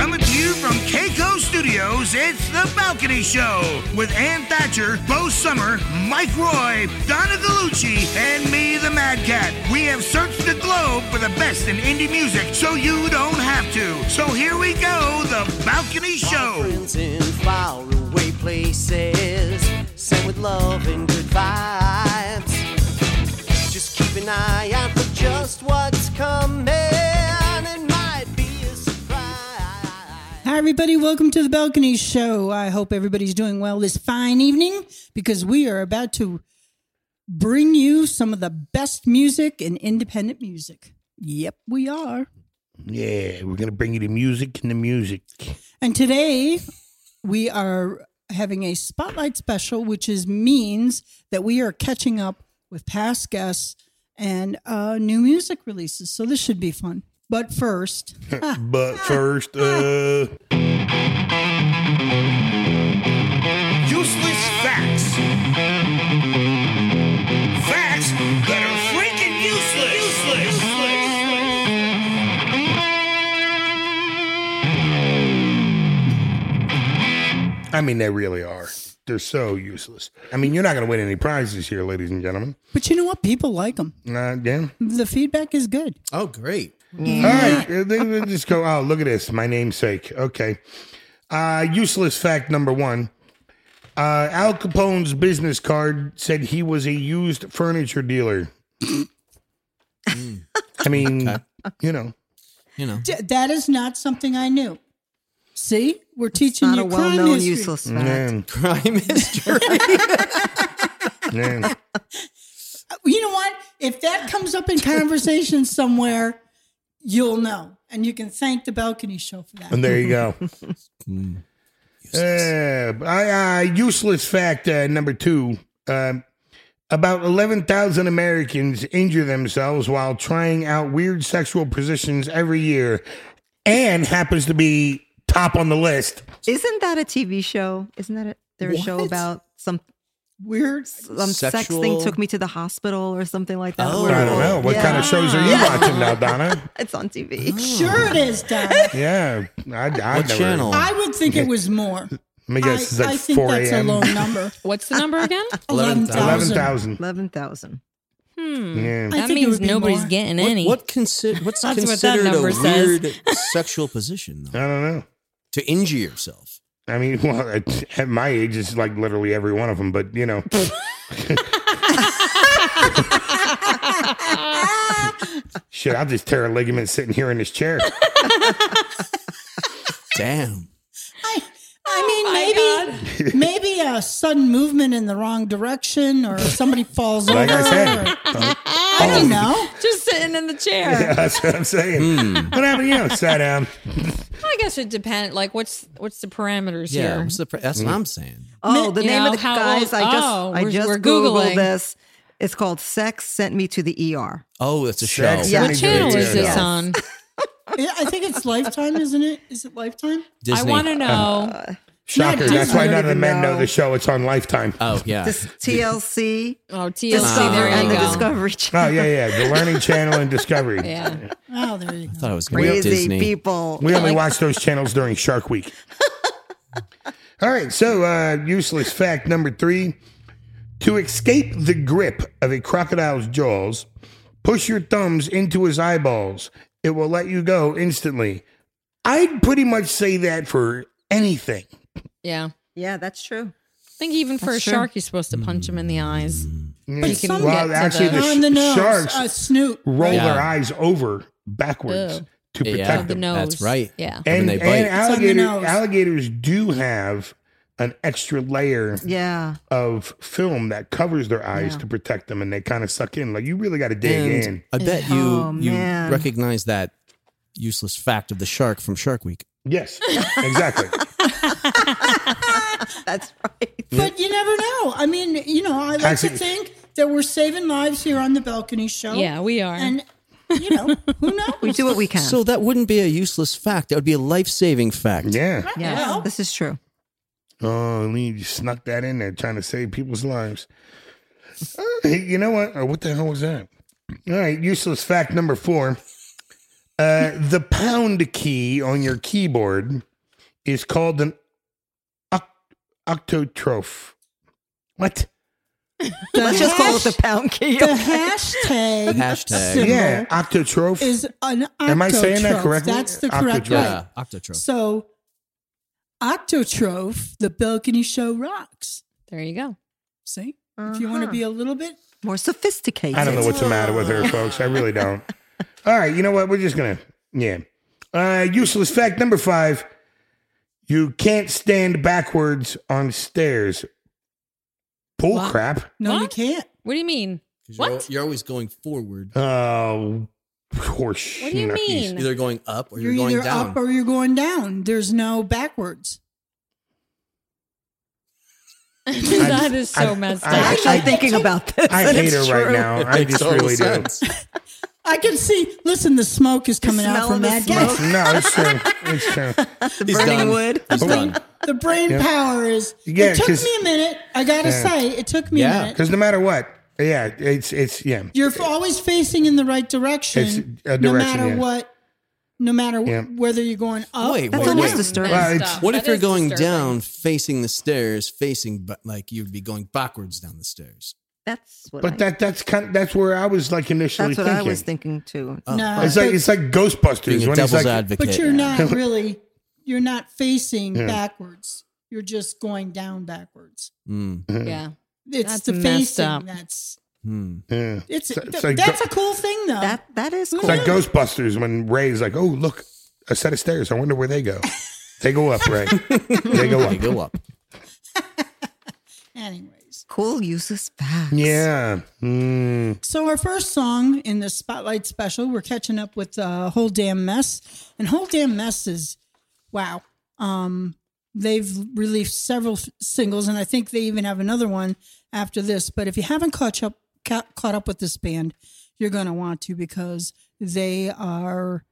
Coming to you from Keiko Studios, it's The Balcony Show with Ann Thatcher, Bo Sommer, Mike Roy, Donna Galucci, and me, the Madcat. We have searched the globe for the best in indie music so you don't have to. So here we go, The Balcony Show. Friends in faraway places, sent with love and good vibes. Just keep an eye out for just what's coming. Everybody. Welcome to the Balcony Show. I hope everybody's doing well this fine evening because we are about to bring you some of the best music and independent music. Yep, we are. Yeah, we're going to bring you the music and the music. And today we are having a spotlight special, which is means that we are catching up with past guests and uh, new music releases. So this should be fun. But first, But first, uh. Useless facts. Facts that are freaking useless. I mean, they really are. They're so useless. I mean, you're not going to win any prizes here, ladies and gentlemen. but you know what? People like them. Uh, yeah. The feedback is good. Oh, great. All right, they- they just go. Oh, look at this. My namesake. Okay. Uh, useless fact number one. Uh, Al Capone's business card said he was a used furniture dealer. I mean, you know, You know. D- that is not something I knew. See, we're teaching Not you a crime well-known history. useless fact. man, Crime history. man. You know what? If that comes up in conversation somewhere, you'll know, and you can thank the balcony show for that. And there you go. Uh, I, uh, useless fact uh, number two. Um about 11,000 Americans injure themselves while trying out weird sexual positions every year and happens to be top on the list. Isn't that a TV show? Isn't that a, there a show about some Weird. some sex thing took me to the hospital or something like that? Oh. where- I don't know. What kind of shows are you watching now, Donna? It's on TV. Sure, it is, Don. Yeah. I, I What never, channel? I would think it was more. Let me I, guess. It's like I think 4 that's a low number. What's the number again? 11,000. 11,000. Eleven thousand. Hmm. Yeah. I That think means nobody's more. getting What, any. what consi- what's That's what that considered a says. weird sexual position, though? I don't know. To injure yourself. I mean, well, at, at my age, it's like literally every one of them, but you know. Shit, I'll just tear a ligament sitting here in this chair. Damn. I, I mean, maybe maybe a sudden movement in the wrong direction, or somebody falls Like over. I said. or- I don't know. Just sitting in the chair. Yeah, that's what I'm saying. What happened? You know, sat down. I guess it depends. Like, what's what's the parameters Yeah, here? what's the pre- that's what I'm saying. Oh, the You name know, of the how guys. old- I just oh, I just we're googled Googling. this. It's called "Sex Sent Me to the ER." Oh, that's a show. Sex Yeah. what channel is this on? Yeah, I think it's Lifetime, isn't it? Is it Lifetime? Disney. I want to know. Shocker. Not That's why none of the men know No. the show. It's on Lifetime. Oh, yeah. This TLC, oh, TLC. Discovery, there you and the go. Discovery Oh, Channel. yeah, yeah. The Learning Channel and Discovery. Yeah. Oh, there you I thought it was going to Crazy Disney. people. We only watch those channels during Shark Week. All right, so uh, useless fact number three: to escape the grip of a crocodile's jaws, push your thumbs into his eyeballs. It will let you go instantly. I'd pretty much say that for anything. Yeah. Yeah, that's true. I think even for That's a true. shark, you're supposed to punch him in the eyes. Mm. Yeah. You can some- get well, to actually, the, the, On the nose, sharks a snoot. roll Yeah. their eyes over backwards Ew. to Yeah. protect of the them. nose. That's right. Yeah. when And, they and bite. on the alligator, nose. alligators do have an extra layer Yeah. of film that covers their eyes Yeah. to protect them, and they kind of suck in. Like you really got to dig And in. I bet you Oh, you man. recognize that useless fact of the shark from Shark Week. Yes, exactly. That's right. But you never know. I mean, you know, I like Actually- to think that we're saving lives here on the balcony show. Yeah, we are. And you know, who knows? We do what we can. So that wouldn't be a useless fact. That would be a life saving fact. Yeah. yes, Well. this is true. Oh, Lee, you snuck that in there, trying to save people's lives. Uh, you know what? Or what the hell was that? All right, useless fact number four. Uh, the pound key on your keyboard is called an oct- octotroph. What? Let's just call it the pound key. The hashtag, Hashtag. Yeah, octotroph. is an Am I saying that correctly? That's the correct Octotroph. way. Yeah, Octotroph. So, Octotroph, the balcony show rocks. There you go. See? If you want to Uh-huh. be a little bit More sophisticated. I don't know what's the matter with her, folks. I really don't. All right, you know what? We're just gonna, yeah. Uh, useless fact number five: You can't stand backwards on stairs. Bull What? crap. No, you can't. What do you mean? 'Cause You're, What? you're always going forward. Oh, horse. What do you schnuckies. mean? Either going up or You're, you're, going either down. up or you're going down. There's no backwards. that is so I- messed I- up. I'm actually thinking about this. I hate it's her right true. now. I just total really do. I can see. Listen, the smoke is coming out from that smoke. guy. No, it's true. It's true. The He's burning done. wood. He's done. The brain Yeah. power is. Yeah, it took me a minute. I gotta Yeah. say, it took me a minute. Because no matter what, yeah, it's it's yeah. You're always facing in the right direction, It's a no matter yeah. what. No matter Yeah. whether you're going up. Wait, That's wait, almost wait. disturbing. Well, it's- What That if you're going disturbing. down, facing the stairs, facing but like you'd be going backwards down the stairs? That's what. I, But that that's kind that's where I was like initially That's what thinking. I was thinking too. no, It's like it's like Ghostbusters Being a when he's devil's like, advocate. but you're not really. You're not facing Yeah. backwards. You're just going down backwards. Mm, Yeah. It's That's the messed facing up. that's. hmm. yeah. It's, It's th- like that's go- a cool thing though. That that is cool. It's like Ghostbusters when Ray's like, "Oh, look, a set of stairs. I wonder where they go. they go up, Ray. they go up. They up. go up. Anyways, cool uses facts. Yeah. Mm. so our first song in the spotlight special, we're catching up with uh, "Whole Damn Mess," and "Whole Damn Mess" is wow. Um, they've released several f- singles, and I think they even have another one after this. But if you haven't caught up ca- caught up with this band, you're gonna want to because they are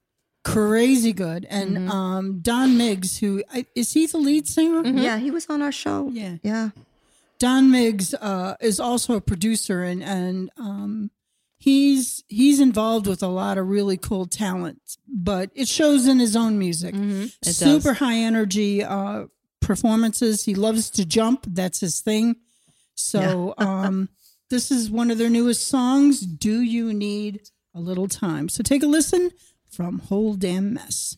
crazy good. And um, Don Miggs, who is he the lead singer? Yeah, he was on our show. Yeah. Yeah. Don Miggs uh, is also a producer, and and um, he's he's involved with a lot of really cool talent, but it shows in his own music. It Super does. high energy uh, performances. He loves to jump. That's his thing. So um, this is one of their newest songs. Do you need a little time? So take a listen from Whole Damn Mess.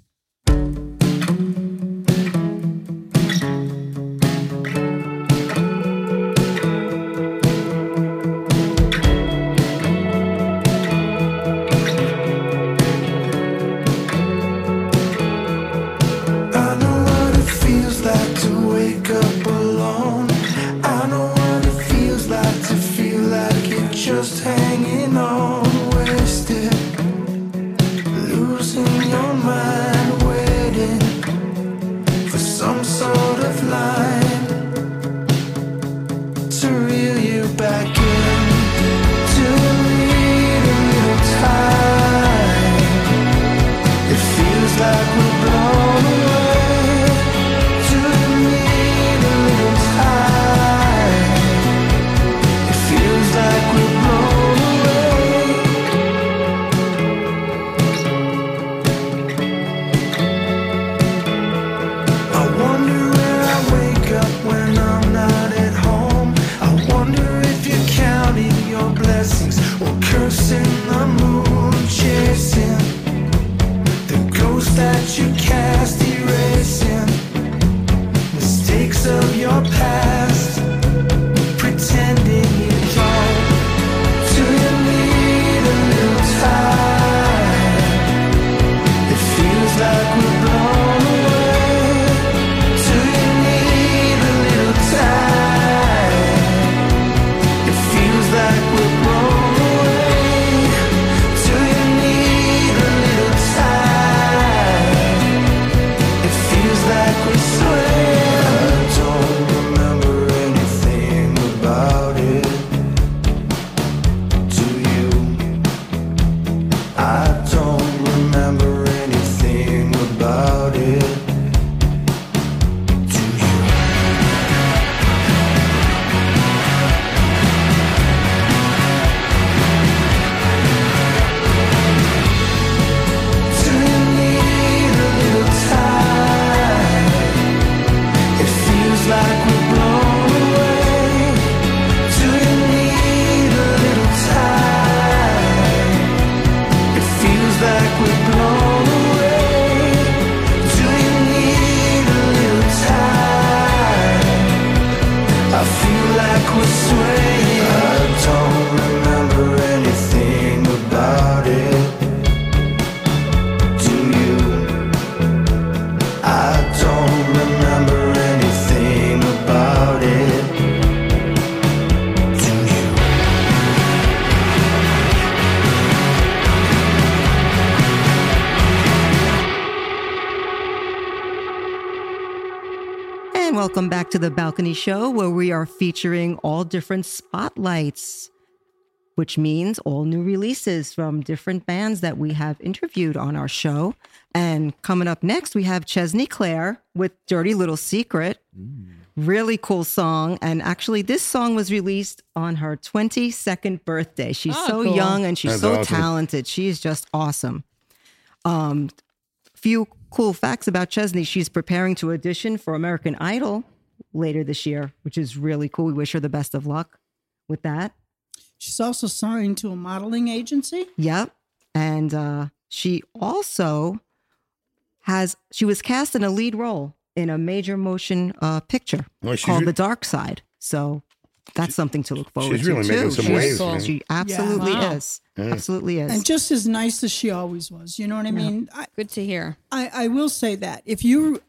The Balcony Show, where we are featuring all different spotlights, which means all new releases from different bands that we have interviewed on our show. And coming up next, we have Chesney Claire with Dirty Little Secret. Really cool song. And actually, this song was released on her 22nd birthday. She's Oh, so cool. young and she's That's so awesome. talented. She is just awesome. Um, few cool facts about Chesney. She's preparing to audition for American Idol later this year, which is really cool. We wish her the best of luck with that. She's also signed to a modeling agency. Yep. And uh, she also has, she was cast in a lead role in a major motion uh, picture Well, called re- The Dark Side. So that's something to look forward she's to. really too. making some waves, Cool. man. She absolutely Wow. is. Absolutely is. And just as nice as she always was. You know what I mean? I, Good to hear. I, I will say that if you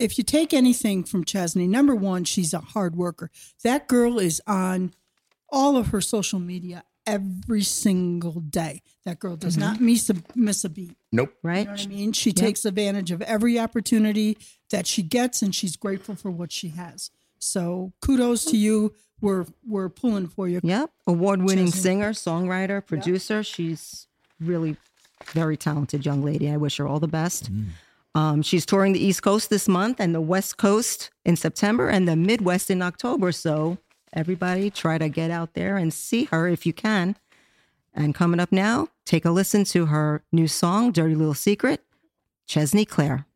if you take anything from Chesney, number one, she's a hard worker. That girl is on all of her social media every single day. That girl does mm-hmm. not miss a miss a beat. Nope. right? You know what I mean? She takes advantage of every opportunity that she gets, and she's grateful for what she has. So kudos to you. We're we're pulling for you. Yep. Award winning singer, songwriter, producer. She's really very talented young lady. I wish her all the best. Mm. Um, she's touring the East Coast this month and the West Coast in September and the Midwest in October. So everybody try to get out there and see her if you can. And coming up now, take a listen to her new song, Dirty Little Secret, Chesney Claire.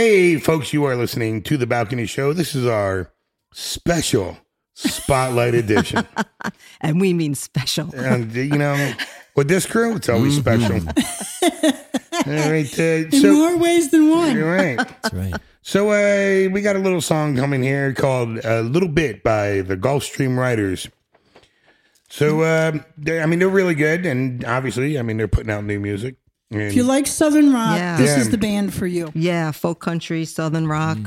Hey, folks, you are listening to The Balcony Show. This is our special Spotlight Edition. And we mean special. and you know, with this crew, it's always special. All right, uh, In so more ways than one. you're right. That's right. So uh, we got a little song coming here called "A Little Bit" by the Gulfstream Riders. So uh, they- I mean, they're really good, and obviously, I mean, they're putting out new music. And If you like Southern rock, Yeah. this Yeah. is the band for you. Yeah, folk country, southern rock.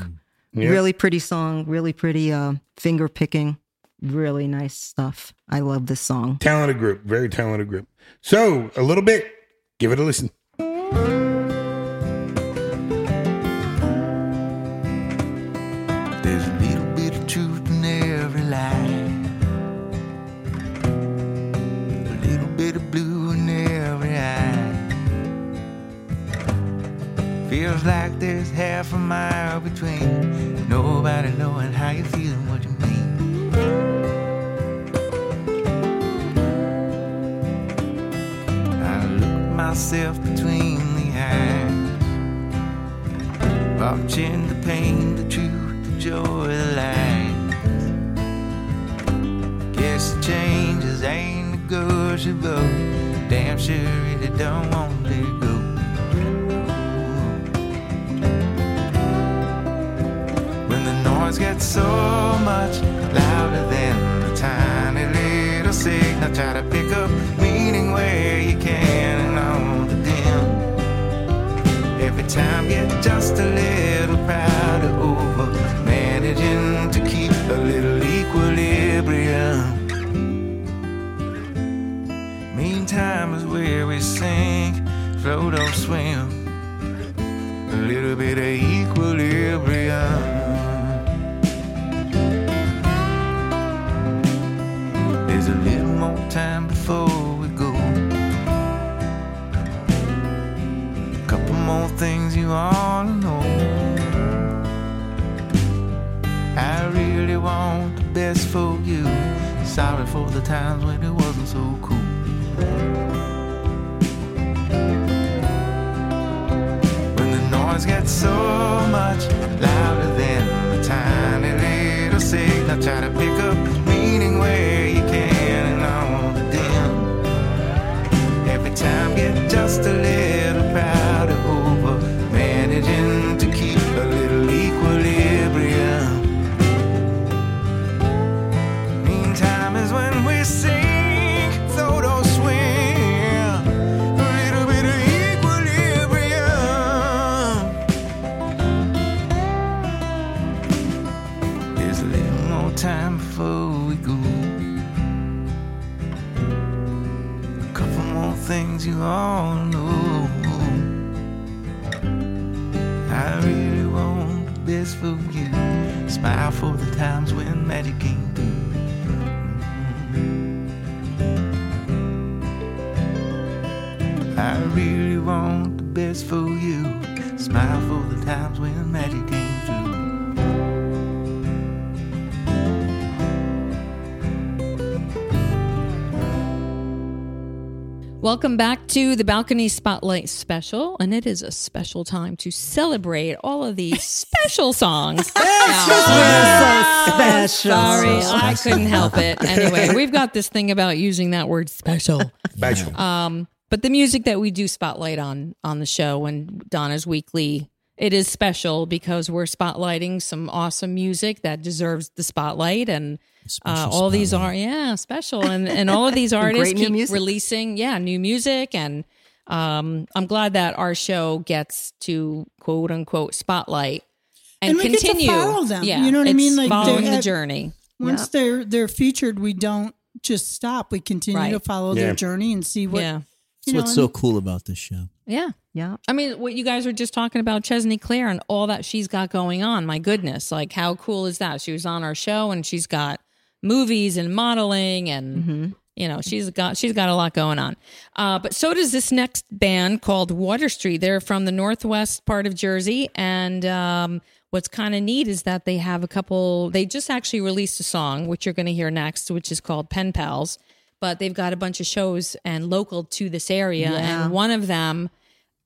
yeah. Really pretty song, really pretty uh, finger picking. Really nice stuff. I love this song. talented group, very talented group. So a little bit, give it a listen. Feels like there's half a mile between nobody knowing how you feel and what you mean. I look myself between the eyes. Watching the pain, the truth, the joy, the light. Guess the changes ain't negotiable. Damn sure really don't want so much louder than the tiny little signal, try to pick up meaning where you can and on the dim. Every time get just a little prouder over managing to keep a little equilibrium. Meantime is where we sink, float or swim. A little bit of ought to. I really want the best for you. Sorry for the times when it wasn't so cool. When the noise gets so much louder than the tiny little signal, try to pick up meaning where you can and all the dim. Every time get just a little prouder things you all know. Mm-hmm. I really want the best for you. Smile for the times when magic came through. I really want the best for you. Smile for the times when magic came Welcome back to the Balcony Spotlight Special, and it is a special time to celebrate all of these special songs. so special. Sorry, I couldn't help it. Anyway, we've got this thing about using that word special. Special. Um, but the music that we do spotlight on on the show and Donna's weekly, it is special because we're spotlighting some awesome music that deserves the spotlight and. Uh, Special all these are yeah special and and all of these artists keep music. releasing yeah new music and um i'm glad that our show gets to quote unquote spotlight and, And we get to continue follow them, yeah you know what I mean? Like, following the have- journey Once Yeah. they're they're featured, we don't just stop. We continue Right. to follow Yeah. their journey and see what yeah you That's know. what's so cool about this show. yeah Yeah. I mean, what you guys were just talking about Chesney Claire and all that she's got going on. My goodness, like how cool is that? She was on our show and she's got movies and modeling and you know she's got she's got a lot going on. Uh, but so does this next band called Water Street. They're from the northwest part of Jersey, and um, what's kind of neat is that they have a couple. They just actually released a song, which you're going to hear next, which is called Pen Pals. But they've got a bunch of shows and local to this area, Yeah. and one of them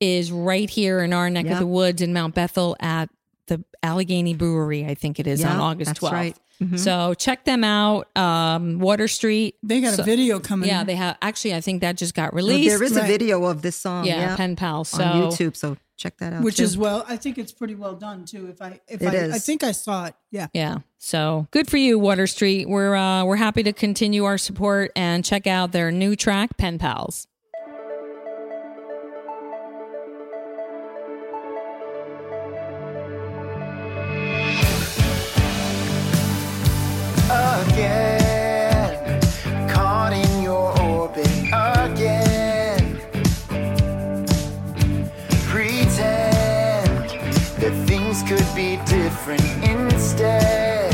is right here in our neck of the woods in Mount Bethel at the Allegheny Brewery, I think it is on August that's 12th. right. So check them out. Um, Water Street. They got a video coming. Yeah, they have. Actually, I think that just got Well, released. there is a video of this song. yeah, Yeah, Pen Pal. So on YouTube. So check that out. which too. is well. I think it's pretty well done too. If I if It I, I think I saw it. Yeah. Yeah. So good for you, Water Street. We're uh, we're happy to continue our support and check out their new track, Pen Pals. Different instead.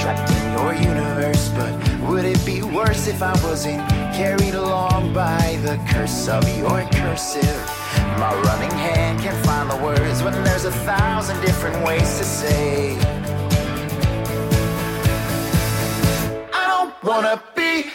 Trapped in your universe, but would it be worse if I wasn't carried along by the curse of your cursive? My running hand can't find the words when there's a thousand different ways to say. I don't wanna be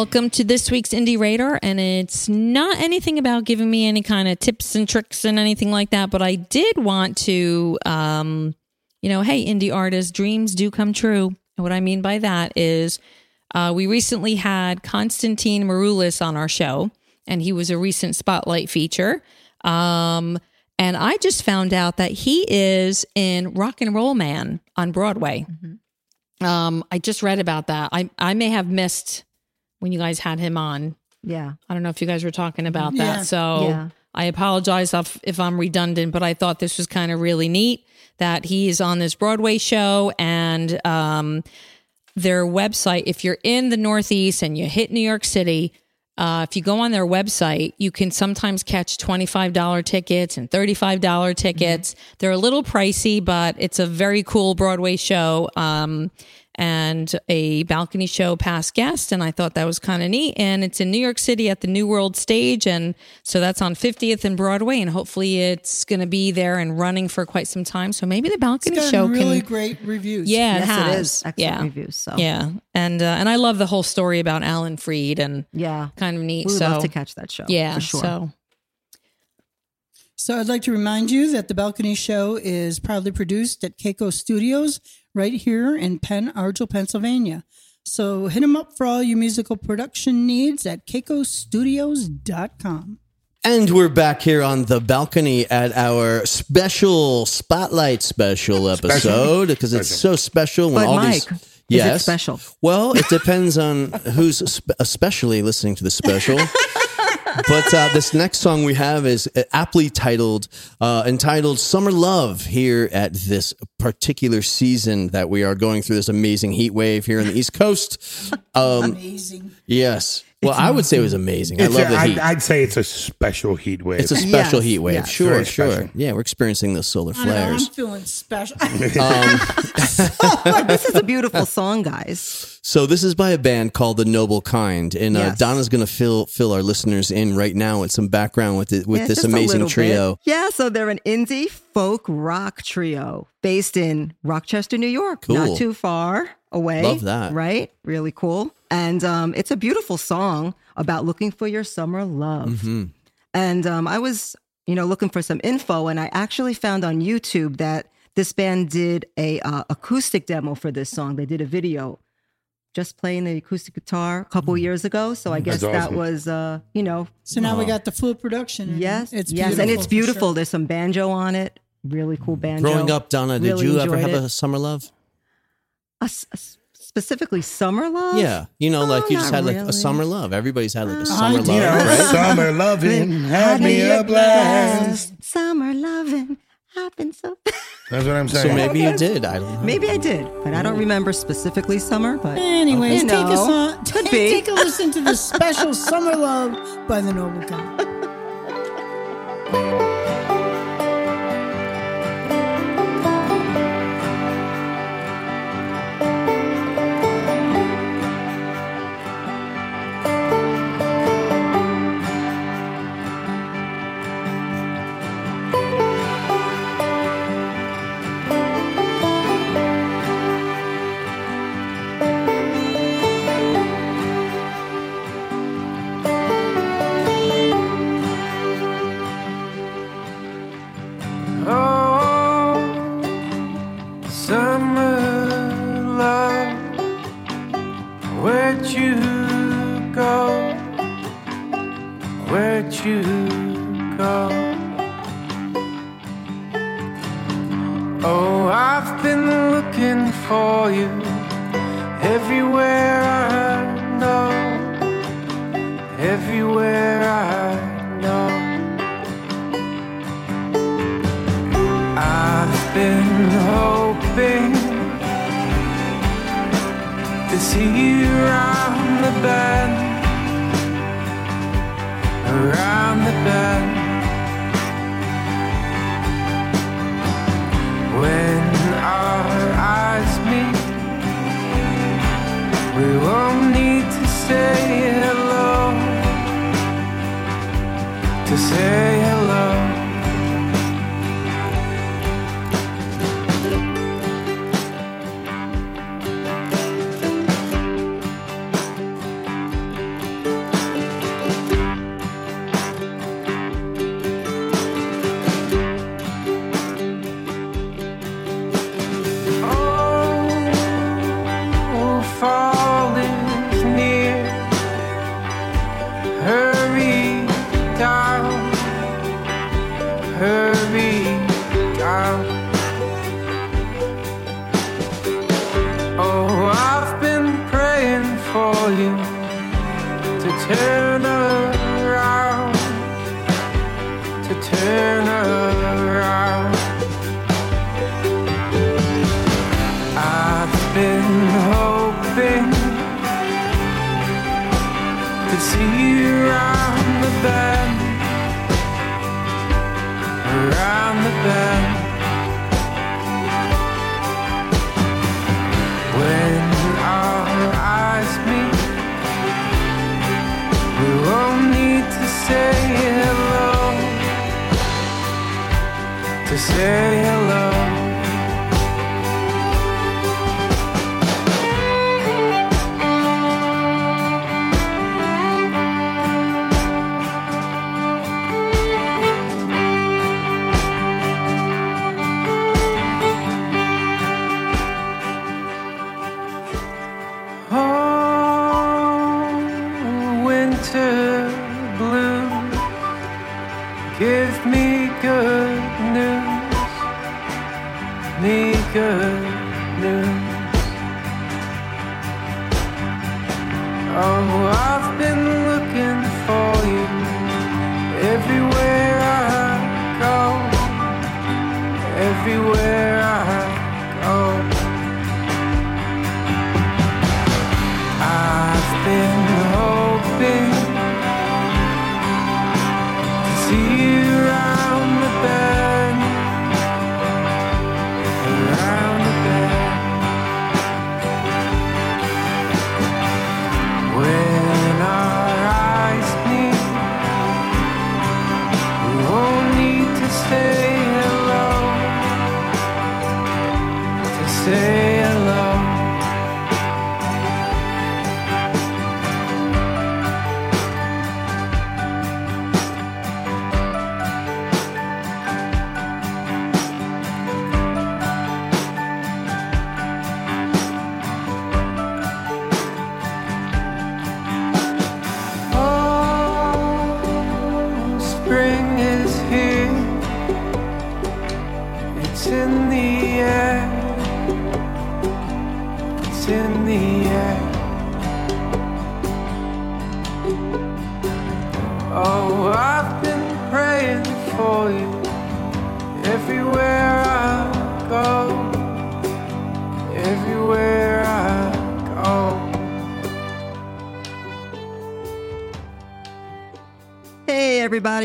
Welcome to this week's Indie Radar, and it's not anything about giving me any kind of tips and tricks and anything like that, but I did want to, um, you know, hey, indie artists, dreams do come true. And what I mean by that is uh, we recently had Constantine Maroulis on our show, and he was a recent Spotlight feature. Um, and I just found out that he is in Rock and Roll Man on Broadway. Um, I just read about that. I I may have missed when you guys had him on. Yeah. I don't know if you guys were talking about that. Yeah. So Yeah. I apologize if, if I'm redundant, but I thought this was kind of really neat that he is on this Broadway show and um, their website. If you're in the Northeast and you hit New York City, uh, if you go on their website, you can sometimes catch $25 tickets and $35 tickets. They're a little pricey, but it's a very cool Broadway show. Um, and a balcony show past guest. And I thought that was kind of neat. And it's in New York City at the New World Stage. And so that's on 50th and Broadway. And hopefully it's going to be there and running for quite some time. So maybe the balcony It's show got really can. great reviews. Yeah, it Yes, has. it is. Excellent yeah. reviews. So Yeah, and uh, and I love the whole story about Alan Freed and yeah, kind of neat. we would so love to catch that show. yeah, for sure. so So I'd like to remind you that the Balcony Show is proudly produced at Keiko Studios right here in Pen Argyl, Pennsylvania. So hit them up for all your musical production needs at keikostudios.com. And we're back here on the balcony at our special spotlight special episode because it's so special when But all Mike, these. is it Yes. special? Well, it depends on who's spe- especially listening to the special. but uh, this next song we have is aptly titled, uh, entitled "Summer Love." Here at this particular season that we are going through this amazing heat wave here in the East Coast. Um, Amazing. yes. Well, I would say it was amazing. I It's love a- the I'd, heat. I'd say it's a special heat wave. It's a special Yes, heat wave. yes. Sure, Very sure. special. Yeah, we're experiencing those solar I know, I'm flares. feeling special. this is a beautiful song, guys. So this is by a band called The Noble Kind, and uh, Yes. Donna's going to fill fill our listeners in right now with some background with it, with Yeah, this just a amazing little trio. bit. Yeah, so they're an indie folk rock trio based in Rochester, New York, Cool. not too far away. Love that. Right? Really cool. And um, it's a beautiful song about looking for your summer love. Mm-hmm. And um, I was, you know, looking for some info, and I actually found on YouTube that this band did a uh, acoustic demo for this song. They did a video just playing the acoustic guitar a couple years ago. So I guess That's that awesome. was, uh, you know, so now we got the full production. and Yes, it's yes, and it's beautiful. sure. There's some banjo on it. Really cool banjo. Growing up, Donna, did Really you ever have it. a summer love? A s- a s- specifically summer love. Yeah, you know, like Oh, you just had like a summer love. Everybody's had like a I summer do. love, right? summer loving had me a blast. Summer loving happened so. That's what I'm saying. So saying. maybe you did. I don't know. Maybe I did, but I don't remember specifically summer. But Anyways, You take a know, song. could Take, be. take a listen to the special "Summer Love" by the Noble Kind. For you everywhere I know, everywhere I know. I've been hoping to see you around the bend, around the bend. To say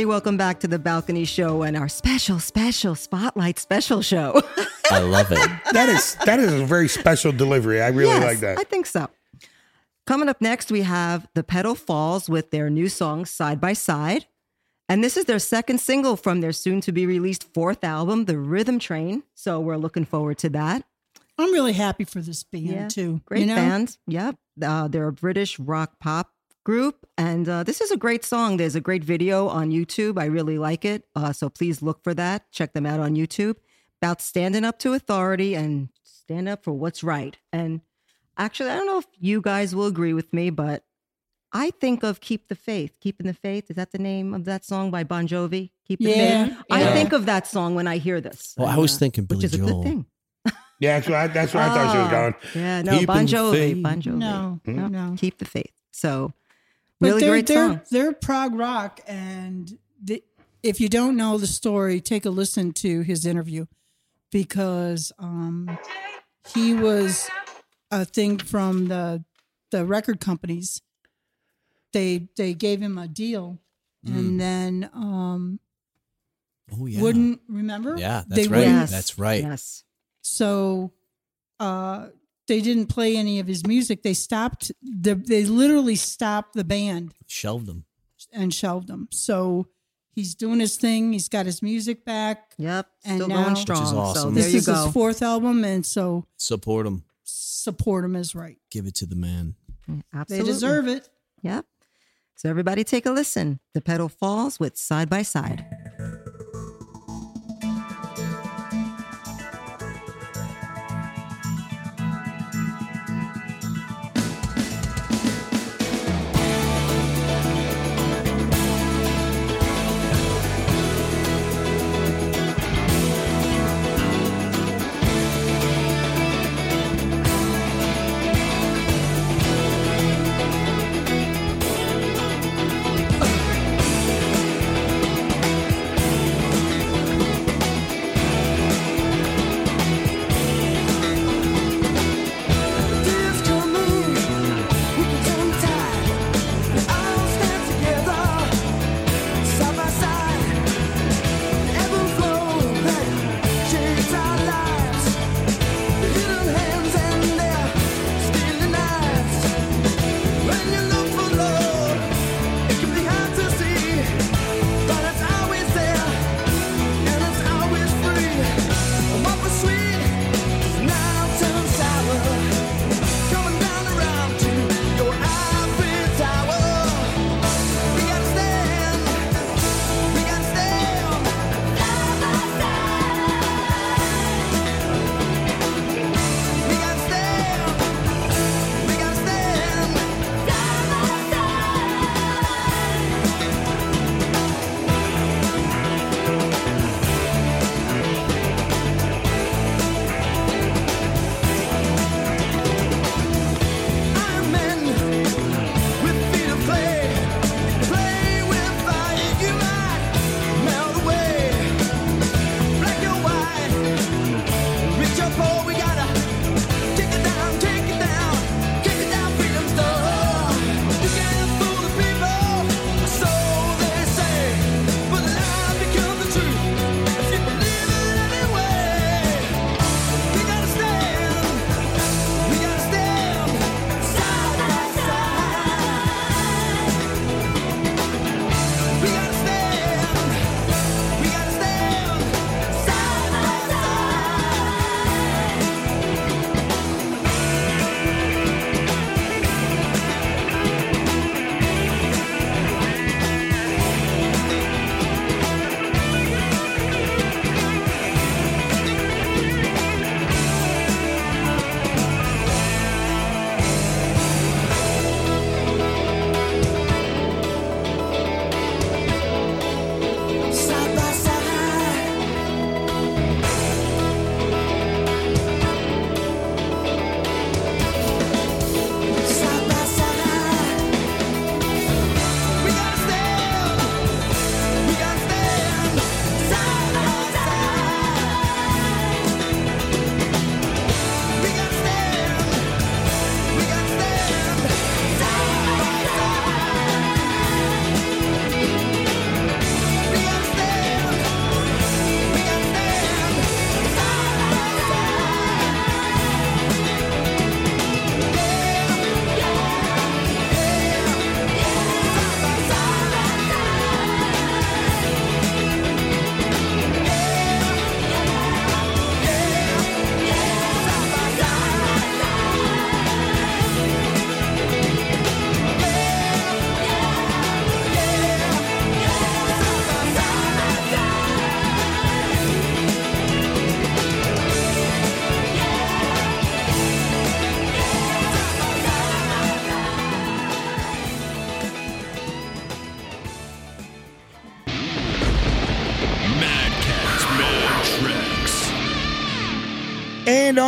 everybody, welcome back to the Balcony Show and our special, special Spotlight special show. I love it. That is that is a very special delivery. I really Yes, like that. I think so. Coming up next, we have The Petal Falls with their new song, Side by Side. And this is their second single from their soon to be released fourth album, The Rhythm Train. So we're looking forward to that. I'm really happy for this band too. Great you know? band. Yep. Uh, they're a British rock pop group. And uh, this is a great song. There's a great video on YouTube. I really like it. Uh, so please look for that. Check them out on YouTube about standing up to authority and stand up for what's right. And actually, I don't know if you guys will agree with me, but I think of Keep the Faith. Keeping the Faith. Is that the name of that song by Bon Jovi? Keep the Yeah, Faith. I think of that song when I hear this. Well, I And, was uh, thinking which Billy is a good thing. yeah, that's what I, that's where I thought she was Ah, going. Yeah, no, Keeping Bon Jovi. faith. Bon Jovi. No, No, no. Keep the faith. So, But really they're, great they're, song. They're prog rock, and the, if you don't know the story, take a listen to his interview because um, he was a thing from the the record companies. They they gave him a deal, Mm. and then um, Oh yeah. wouldn't remember. Yeah, that's they right. Yes. That's right. Yes. So uh, they didn't play any of his music. They stopped. The, they literally stopped the band Shelved them. and shelved them. So he's doing his thing. He's got his music back. Yep. And Still now- going strong. So awesome. there This you is go. his fourth album, and so Support him. support him is right. Give it to the man. Absolutely. They deserve it. Yep. So everybody take a listen. The petal falls with side by side.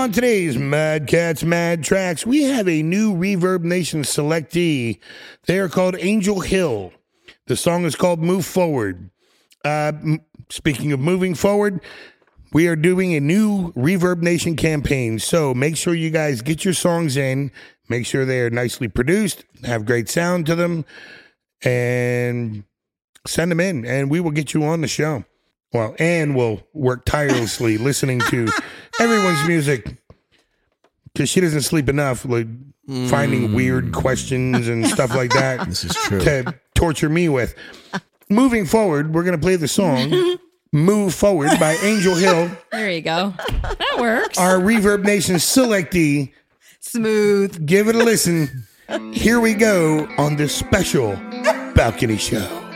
On today's Madcat's Mad Tracks, we have a new ReverbNation selectee. They are called Angel Hill. The song is called Move Forward. Uh, speaking of moving forward, we are doing a new ReverbNation campaign. So make sure you guys get your songs in. Make sure they are nicely produced, have great sound to them, and send them in, and we will get you on the show. Well, Anne will work tirelessly listening to everyone's music because she doesn't sleep enough, like finding weird mm. questions and stuff like that. This is true. to torture me with. Moving forward, we're going to play the song Move Forward by Angel Hill, There you go. That works. our ReverbNation selectee. Smooth. Give it a listen. Here we go on this special balcony show.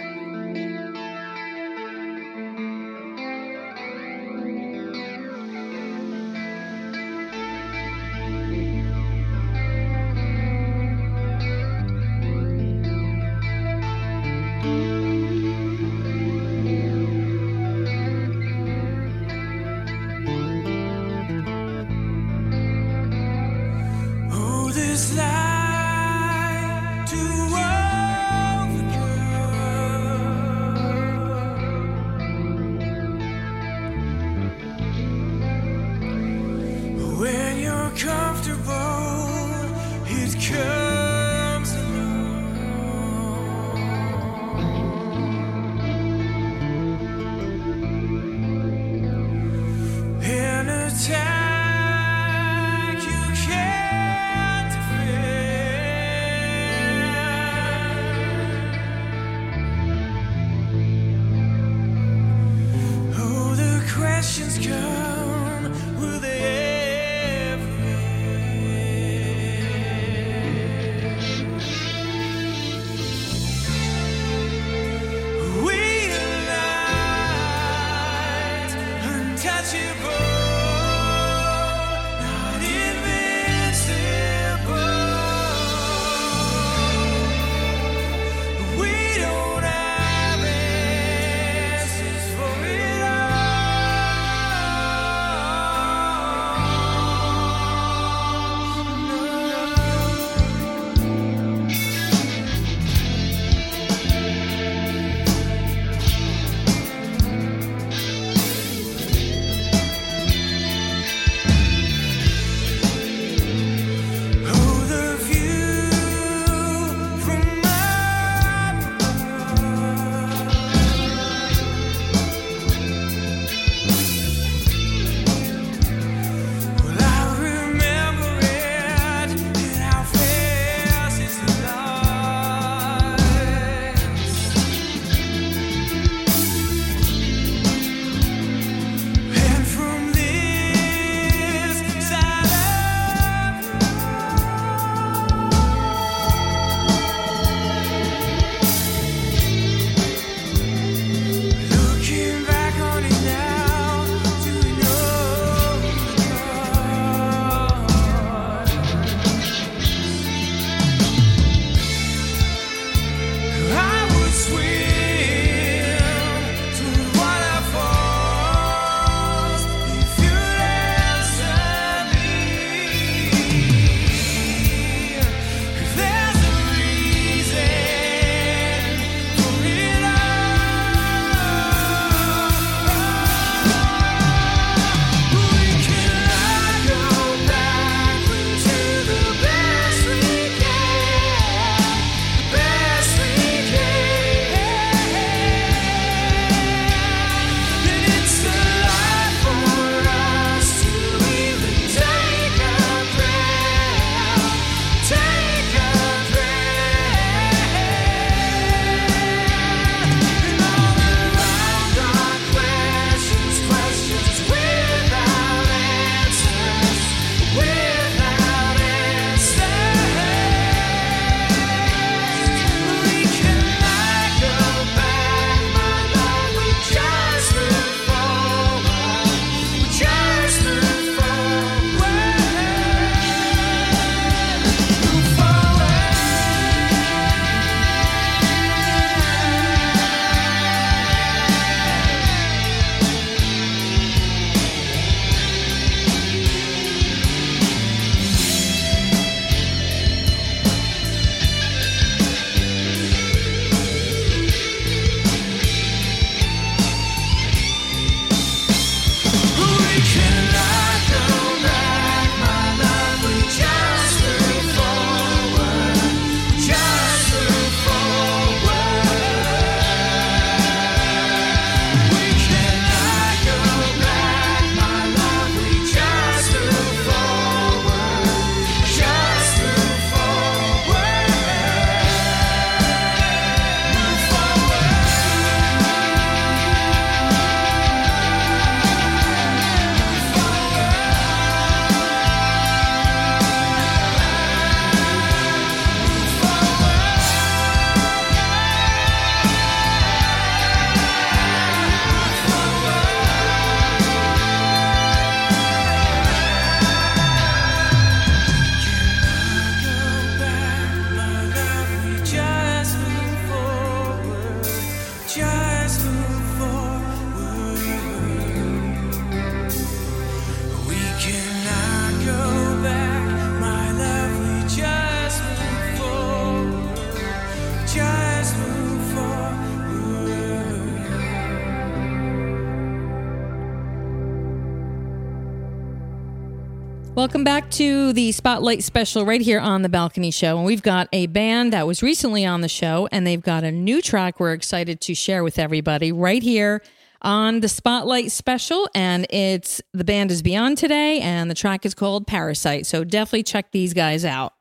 Spotlight Special right here on the Balcony Show. And we've got a band that was recently on the show, and they've got a new track we're excited to share with everybody right here on the Spotlight Special. And it's the band is Beyond today, and the track is called Parasite. So definitely check these guys out.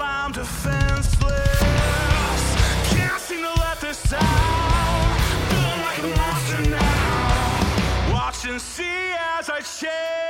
I'm defenseless. Can't seem to let this out. Feeling like a monster now. Watch and see as I change.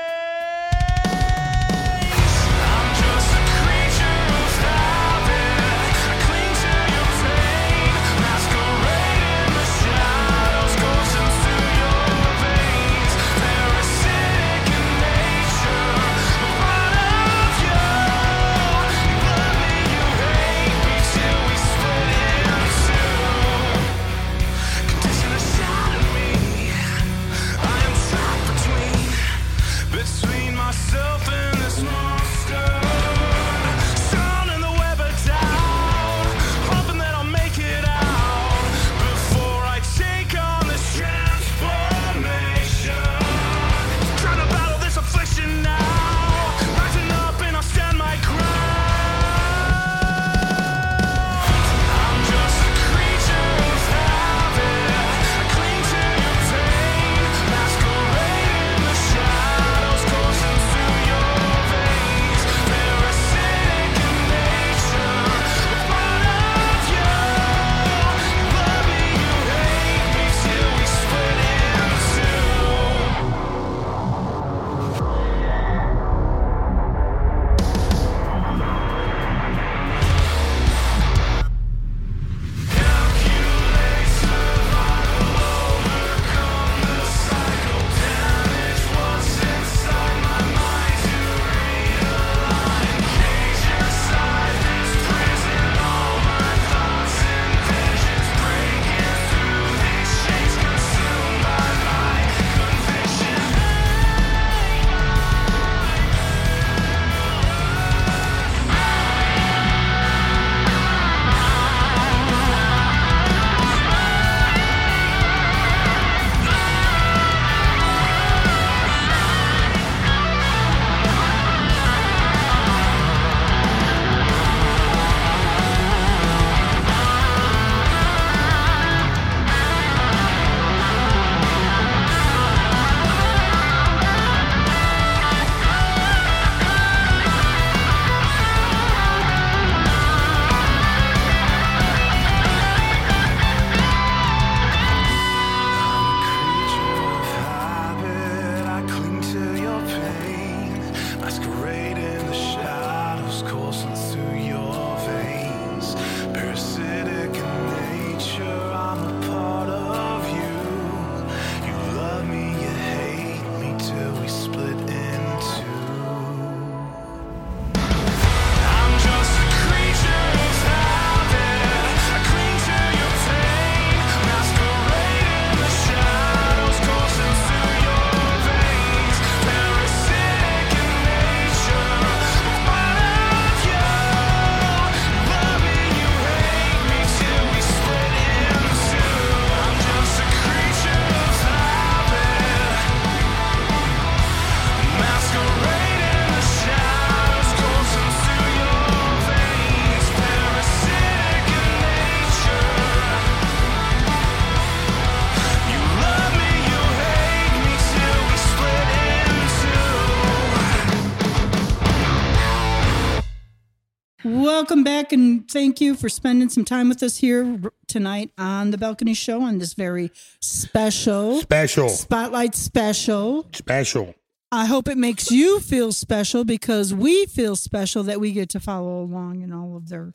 Back and thank you for spending some time with us here tonight on the Balcony Show on this very special Special. Spotlight special. Special. I hope it makes you feel special because we feel special that we get to follow along in all of their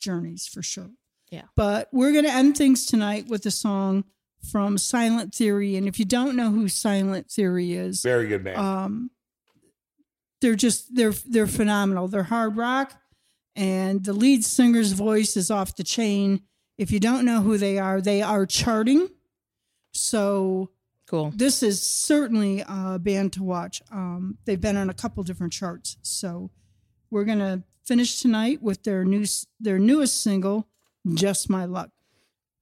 journeys for sure. Yeah. But we're going to end things tonight with a song from Silent Theory. And if you don't know who Silent Theory is, Very good man. um, they're just they're they're phenomenal. They're hard rock, and the lead singer's voice is off the chain. If you don't know who they are, they are charting. So Cool. this is certainly a band to watch. Um, they've been on a couple different charts, so we're gonna finish tonight with their new their newest single, "Just My Luck."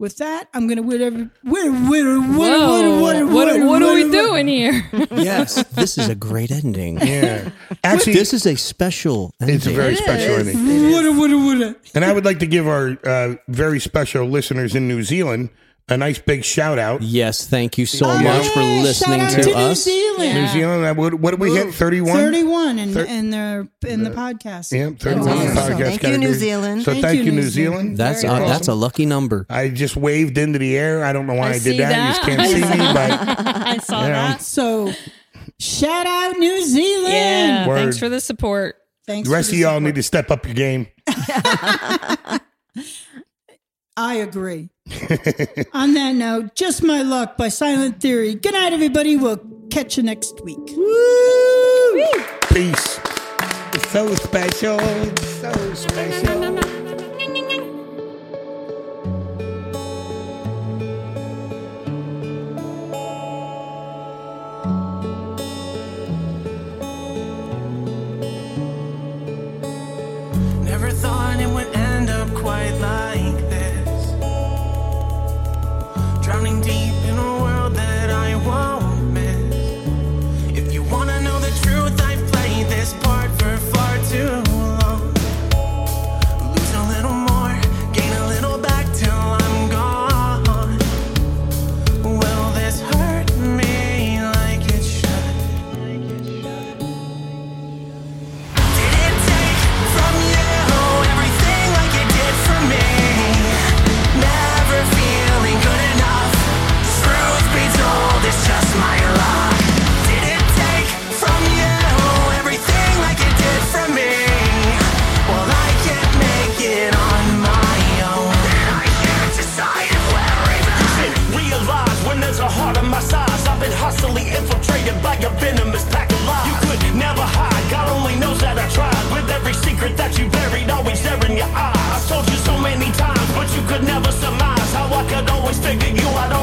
With that, I'm gonna whatever what what what Whoa, what what, what are we doing here? Yes, this is a great ending. Yeah. Actually, This is a special ending. it's a very special is. ending. What what what? And I would like to give our uh, very special listeners in New Zealand a nice big shout out. Yes, thank you so Oh, much for listening shout out to New us. Zealand. New Zealand, what, what did we hit? 31? 31 in, Thir- in their in the podcast. Yeah, 31 in the podcast awesome. Thank you, New. Zealand. So Thank thank, you, you, New New Zealand. Zealand. That's Very uh, that's a lucky number. I just waved into the air. I don't know why I, I did see that. You just can't see me, but I saw You know. that. So, shout out New Zealand. Yeah. Word. Thanks for the support. Thanks. the rest for of y'all support. need to step up your game. I agree. On that note, just my luck by Silent Theory. Good night, everybody. We'll catch you next week. Peace. It's so special. It's so special. secret that you buried, always there in your eyes. I've told you so many times, but you could never surmise how I could always figure you out.